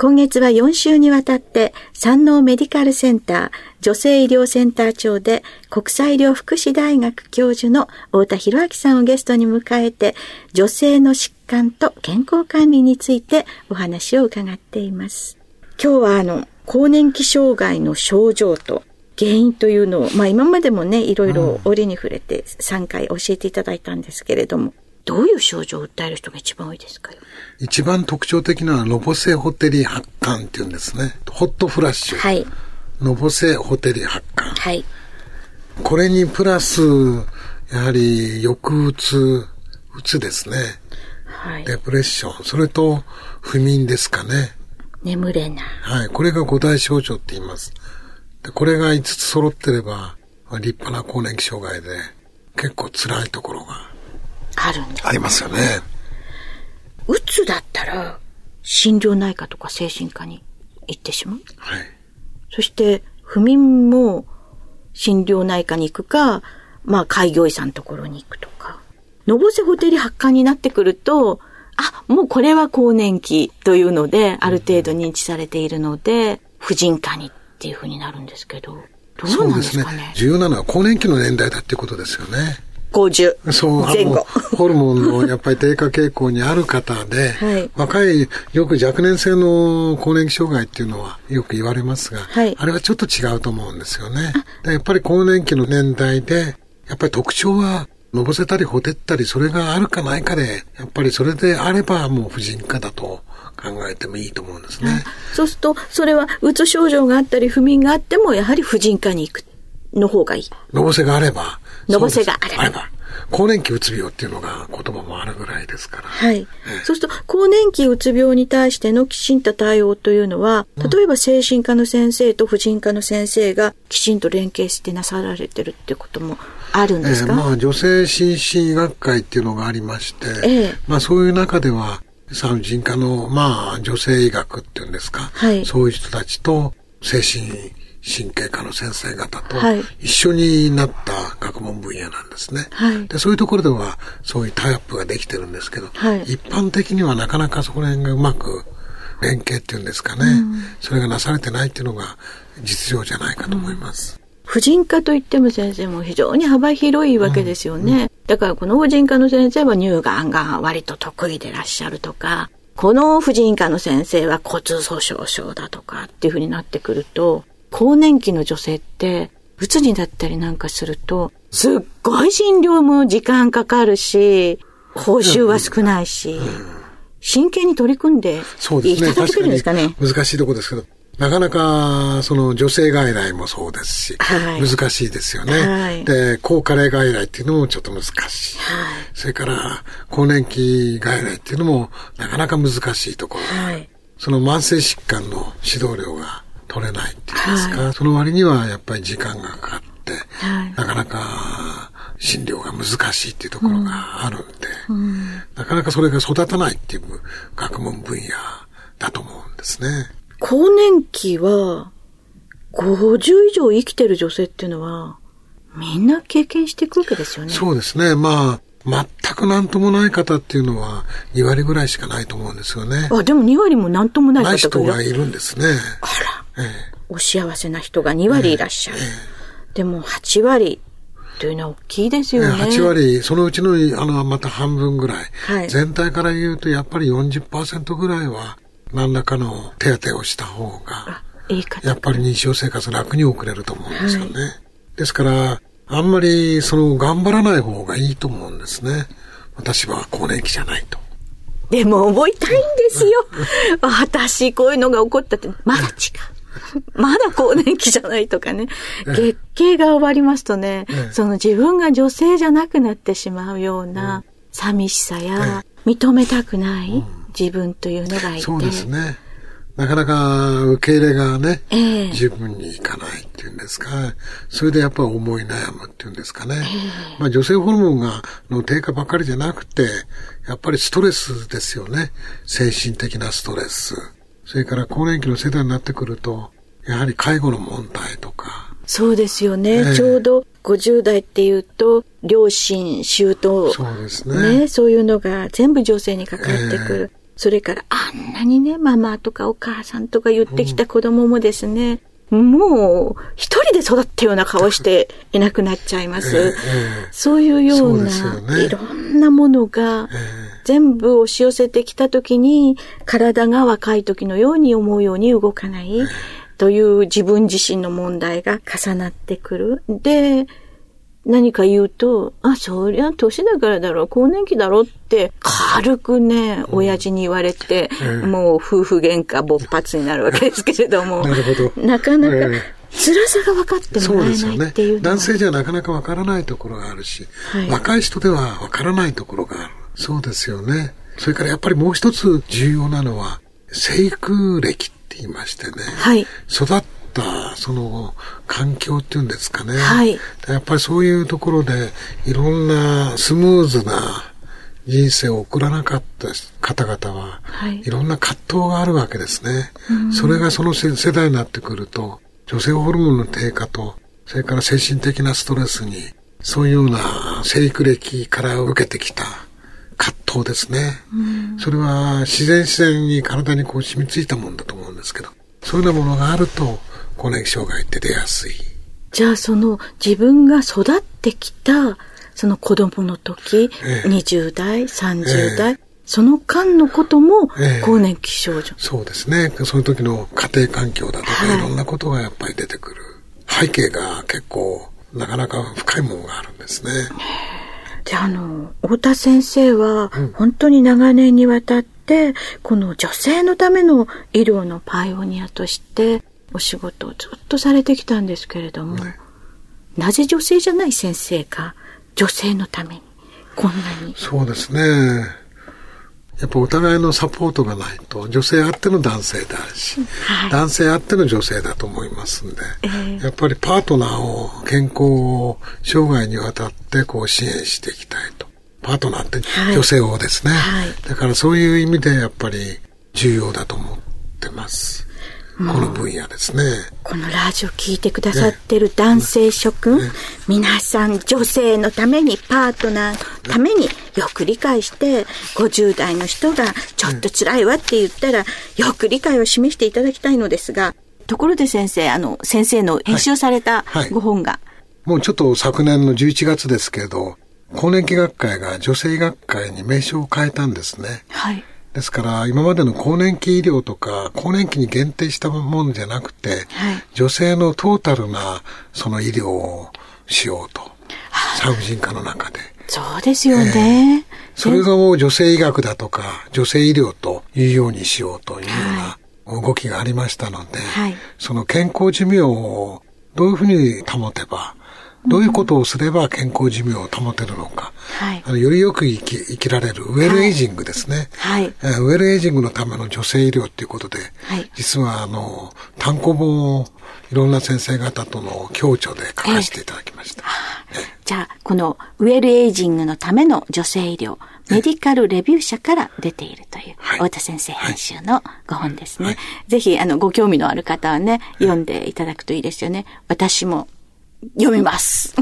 今月は4週にわたって山王メディカルセンター女性医療センター長で国際医療福祉大学教授の太田博明さんをゲストに迎えて女性の疾患と健康管理についてお話を伺っています。今日はあの更年期障害の症状と原因というのを、まあ今までもね、いろいろ折に触れて3回教えていただいたんですけれども、どういう症状を訴える人が一番多いですか一番特徴的なのはノボセホテリ発汗っていうんですね。ホットフラッシュ。はい。ノボセホテリ発汗。はい。これにプラス、やはり抑うつ、うつですね。はい。デプレッション。それと不眠ですかね。眠れない。はい。これが五大症状って言います。でこれが5つ揃ってれば、まあ立派な更年期障害で結構辛いところがあるんだ。ありますよね。うつだったら、心療内科とか精神科に行ってしまう。はい。そして、不眠も心療内科に行くか、まあ、開業医さんのところに行くとか。のぼせホテル発汗になってくると、あ、もうこれは更年期というので、ある程度認知されているので、婦人科にっていうふうになるんですけど、どうなんですかね。重要なのは更年期の年代だっていうことですよね。50そう。ホルモンのやっぱり低下傾向にある方で、はい若い、よく若年性の更年期障害っていうのはよく言われますが、はいあれはちょっと違うと思うんですよね。でやっぱり更年期の年代で、やっぱり特徴は、のぼせたりほてったり、それがあるかないかで、やっぱりそれであればもう婦人科だと考えてもいいと思うんですね。そうすると、それは、うつ症状があったり、不眠があっても、やはり婦人科に行くの方がいい。のぼせがあれば。のぼせがあれば。更年期うつ病っていうのが言葉もあるぐらいですから。はい。そうすると、更年期うつ病に対してのきちんと対応というのは、例えば精神科の先生と婦人科の先生がきちんと連携してなさられてるってこともあるんですか、えーまあ、女性心身医学会っていうのがありまして、ええ。まあ、そういう中では、産婦人科の、まあ、女性医学っていうんですか、はい。そういう人たちと、精神神経科の先生方とはい。一緒になった学問分野なんですね。はい。でそういうところでは、そういうタイアップができてるんですけど、はい。一般的にはなかなかそこら辺がうまく連携っていうんですかね、それがなされてないっていうのが実情じゃないかと思います。婦人科といっても先生も非常に幅広いわけですよね。だからこの婦人科の先生は乳がんが割と得意でいらっしゃるとか、この婦人科の先生は骨粗鬆症だとかっていうふうになってくると、更年期の女性って、うつにだったりなんかすると、すっごい診療も時間かかるし、報酬は少ないし、真剣に取り組んで。いただけてるんですかね。難しいところですけど、なかなか、その女性外来もそうですし、はい難しいですよね。はいで、高加齢外来っていうのもちょっと難しい。はいそれから、更年期外来っていうのもなかなか難しいところ。はい。その慢性疾患の指導料が取れないっていうんですか、その割にはやっぱり時間がかかって、はいなかなか診療が難しいっていうところがあるんで、なかなかそれが育たないっていう学問分野だと思うんですね。更年期は、50以上生きてる女性っていうのは、みんな経験していくわけですよね。そうですね。まあ、全く何ともない方っていうのは2割ぐらいしかないと思うんですよね。あ、でも2割も何ともない方がいる。人がいるんですね。あら、えお幸せな人が2割いらっしゃる。でも8割というのは大きいですえよね。8割、そのうちの、あの、また半分ぐらい。はい全体から言うと、やっぱり40%ぐらいは、何らかの手当てをした方が、いい方。やっぱり日常生活楽に送れると思うんですよね。ですから、あんまり、その、頑張らない方がいいと思うんですね。私は更年期じゃないと。でも覚えたいんですよ。私、こういうのが起こったって、まだ違う。まだ更年期じゃないとかね。月経が終わりますとね、ええその自分が女性じゃなくなってしまうような寂しさや、認めたくない自分というのがいて。そうですね。なかなか受け入れがね、ええ十分にいかないっていうんですか、それでやっぱり思い悩むっていうんですかね。まあ女性ホルモンが、の低下ばかりじゃなくて、やっぱりストレスですよね。精神的なストレス。それから更年期の世代になってくると、やはり介護の問題とか、そうですよね。ええ。ちょうど50代っていうと、両親、舅、そうですね。そういうのが全部女性にかかってく。る。それから、あんなにね、ママとかお母さんとか言ってきた子供もですね、もう、一人で育ったような顔して いなくなっちゃいます。ええそういうような、ですよね。いろんなものが、全部押し寄せてきた時に、体が若い時のように思うように動かない、という自分自身の問題が重なってくる。で、何か言うと、あ、そりゃ年だからだろう、更年期だろうって、軽くね、親父に言われて、ええもう夫婦喧嘩勃発になるわけですけれども、なるほどなかなかええ辛さが分かってもらえないっていう。男性じゃなかなかわからないところがあるし、はい若い人ではわからないところがある。そうですよね。それからやっぱりもう一つ重要なのは、生育歴って言いましてね。はい。育った、その、環境っていうんですかね。はいやっぱりそういうところで、いろんなスムーズな人生を送らなかった方々は、はいいろんな葛藤があるわけですね。それがその世世代になってくると、女性ホルモンの低下と、それから精神的なストレスに、そういうような生育歴から受けてきた葛藤ですね。それは自然自然に体にこう染みついたもんだと思うんですけど、そういうようなものがあると、更年期障害って出やすい。じゃあその自分が育ってきたその子供の時、ええ20代、30代、その間のこともええ更年期症状。そうですね。その時の家庭環境だとか、はいいろんなことがやっぱり出てくる。背景が結構、なかなか深いものがあるんですね。で、あの、太田先生は、本当に長年にわたって、この女性のための医療のパイオニアとして、お仕事をずっとされてきたんですけれども、なぜ女性じゃない先生が、女性のために、こんなに？そうですね。やっぱお互いのサポートがないと、女性あっての男性であるし、はい。男性あっての女性だと思いますんで、ええ。やっぱりパートナーを健康を生涯にわたってこう支援していきたいと。パートナーってはい。女性をですね、はい。だからそういう意味でやっぱり重要だと思ってます。この分野ですね。このラジオ聞いてくださってる男性諸君、皆さん女性のために、パートナーのためによく理解して、50代の人がちょっと辛いわって言ったら、よく理解を示していただきたいのですが、ところで先生、あの、先生の編集されたはいはいご本が、もうちょっと昨年の11月ですけど、更年期学会が女性医学会に名称を変えたんですね。はい。ですから、今までの更年期医療とか、更年期に限定したものじゃなくて、はい女性のトータルなその医療をしようと。産婦人科の中で。そうですよね。それがもう女性医学だとか、女性医療というようにしようというような動きがありましたので、はいその健康寿命をどういうふうに保てば、どういうことをすれば健康寿命を保てるのか、はい。あのよりよく生き生きられるウェルエイジングですね。はい。えーウェルエイジングのための女性医療っていうことで、はい。実はあの、単行本をいろんな先生方との共著で書かせていただきました。じゃあ、このウェルエイジングのための女性医療、メディカルレビュー社から出ているという、はい。太田先生編集のご本ですね。ぜひ、あの、ご興味のある方はね、読んでいただくといいですよね。私も読みます。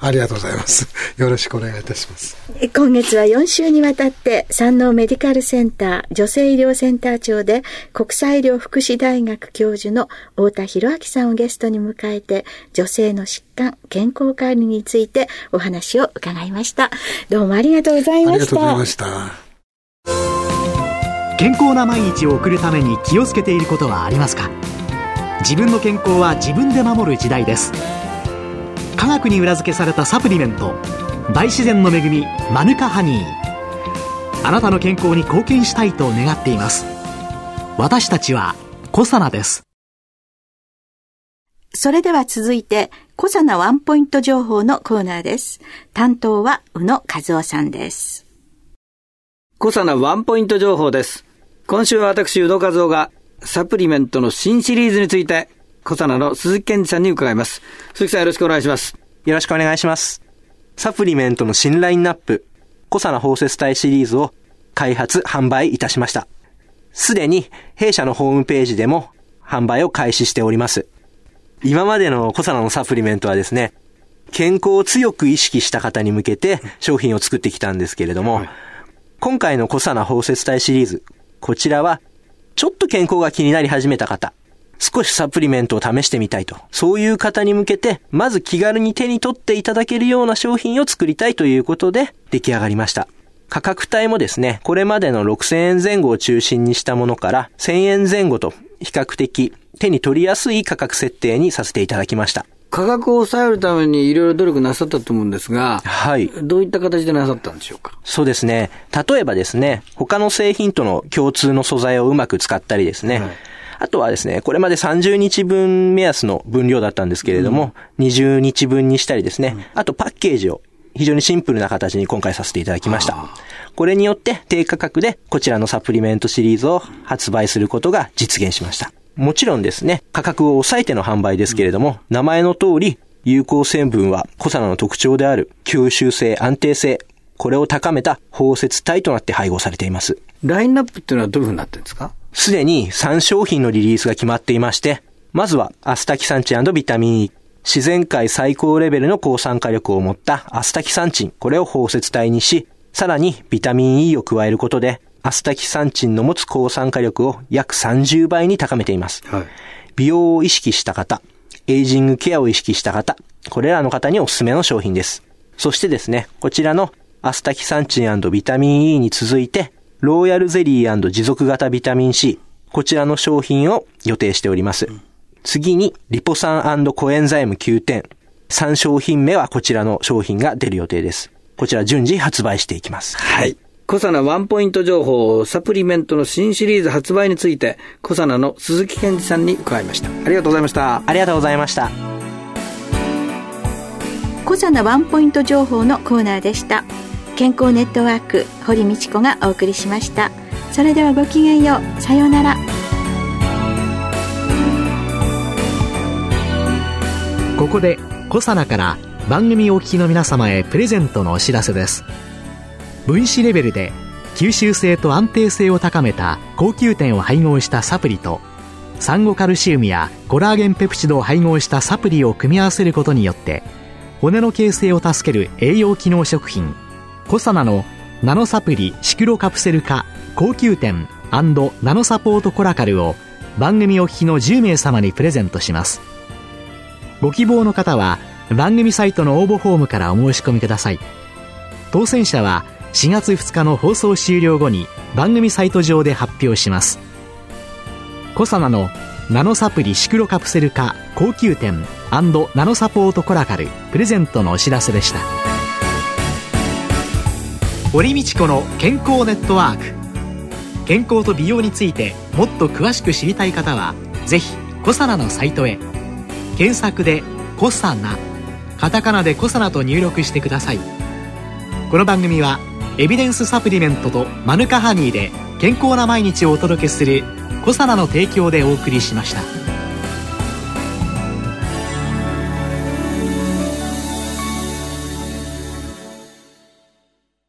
ありがとうございます。よろしくお願いいたします。今月は4週にわたって山王メディカルセンター女性医療センター長で国際医療福祉大学教授の太田博明さんをゲストに迎えて女性の疾患、健康管理についてお話を伺いました。どうもありがとうございあましたりがとうございま。した。健康な毎日を送るために気をつけていることはありますか？自分の健康は自分で守る時代です科学に裏付けされたサプリメント大自然の恵みマヌカハニーあなたの健康に貢献したいと願っています私たちはコサナですそれでは続いて、小佐なワンポイント情報のコーナーです。担当は宇野和夫さんです。小さなワンポイント情報です。今週は私、宇野和夫がサプリメントの新シリーズについて、コサナの鈴木健二さんに伺います。鈴木さんよろしくお願いします。よろしくお願いします。サプリメントの新ラインナップ、コサナ包摂体シリーズを開発、販売いたしました。すでに弊社のホームページでも販売を開始しております。今までのコサナのサプリメントはですね、健康を強く意識した方に向けて商品を作ってきたんですけれども、はい、今回のコサナ包摂体シリーズ、こちらは、ちょっと健康が気になり始めた方、少しサプリメントを試してみたいと、そういう方に向けて、まず気軽に手に取っていただけるような商品を作りたいということで出来上がりました。価格帯もですね、これまでの6000円前後を中心にしたものから1000円前後と比較的手に取りやすい価格設定にさせていただきました。価格を抑えるためにいろいろ努力なさったと思うんですが、はい。どういった形でなさったんでしょうか？そうですね。例えばですね、他の製品との共通の素材をうまく使ったりですね、はいあとはですね、これまで30日分目安の分量だったんですけれども、うん、20日分にしたりですね、あとパッケージを非常にシンプルな形に今回させていただきました。これによって低価格でこちらのサプリメントシリーズを発売することが実現しました。もちろんですね、価格を抑えての販売ですけれども、名前の通り、有効成分はコサナの特徴である吸収性、安定性、これを高めた包摂体となって配合されています。ラインナップっていうのはどういうふうになってるんですか？すでに3商品のリリースが決まっていまして、まずはアスタキサンチンビタミン E。自然界最高レベルの抗酸化力を持ったアスタキサンチン、これを包摂体にし、さらにビタミン E を加えることで、アスタキサンチンの持つ抗酸化力を約30倍に高めています。はい、美容を意識した方、エイジングケアを意識した方、これらの方におすすめの商品です。そしてですね、こちらのアスタキサンチンビタミン E に続いて、ローヤルゼリー持続型ビタミン C、こちらの商品を予定しております。次に、リポ酸コエンザイム Q10。3商品目はこちらの商品が出る予定です。こちら順次発売していきます。はい。コサナワンポイント情報、サプリメントの新シリーズ発売について、コサナの鈴木健二さんに伺いました。ありがとうございました。ありがとうございました。コサナワンポイント情報のコーナーでした。健康ネットワーク、堀道子がお送りしました。それではごきげんよう。さようなら。ここで、コサナから番組お聞きの皆様へプレゼントのお知らせです。分子レベルで吸収性と安定性を高めた高級点を配合したサプリとサンゴカルシウムやコラーゲンペプチドを配合したサプリを組み合わせることによって骨の形成を助ける栄養機能食品コサナのナノサプリシクロカプセル化高級点ナノサポートコラカルを番組お聞きの10名様にプレゼントします。ご希望の方は番組サイトの応募フォームからお申し込みください。当選者は4月2日の放送終了後に番組サイト上で発表します。コサナのナノサプリシクロカプセル化高級店ナノサポートコラカルプレゼントのお知らせでした。堀道子の健康ネットワーク。健康と美容についてもっと詳しく知りたい方はぜひコサナのサイトへ。検索で「コサナ」カタカナで「コサナ」と入力してください。この番組は「エビデンスサプリメントとマヌカハニーで健康な毎日をお届けするコサナの提供でお送りしました。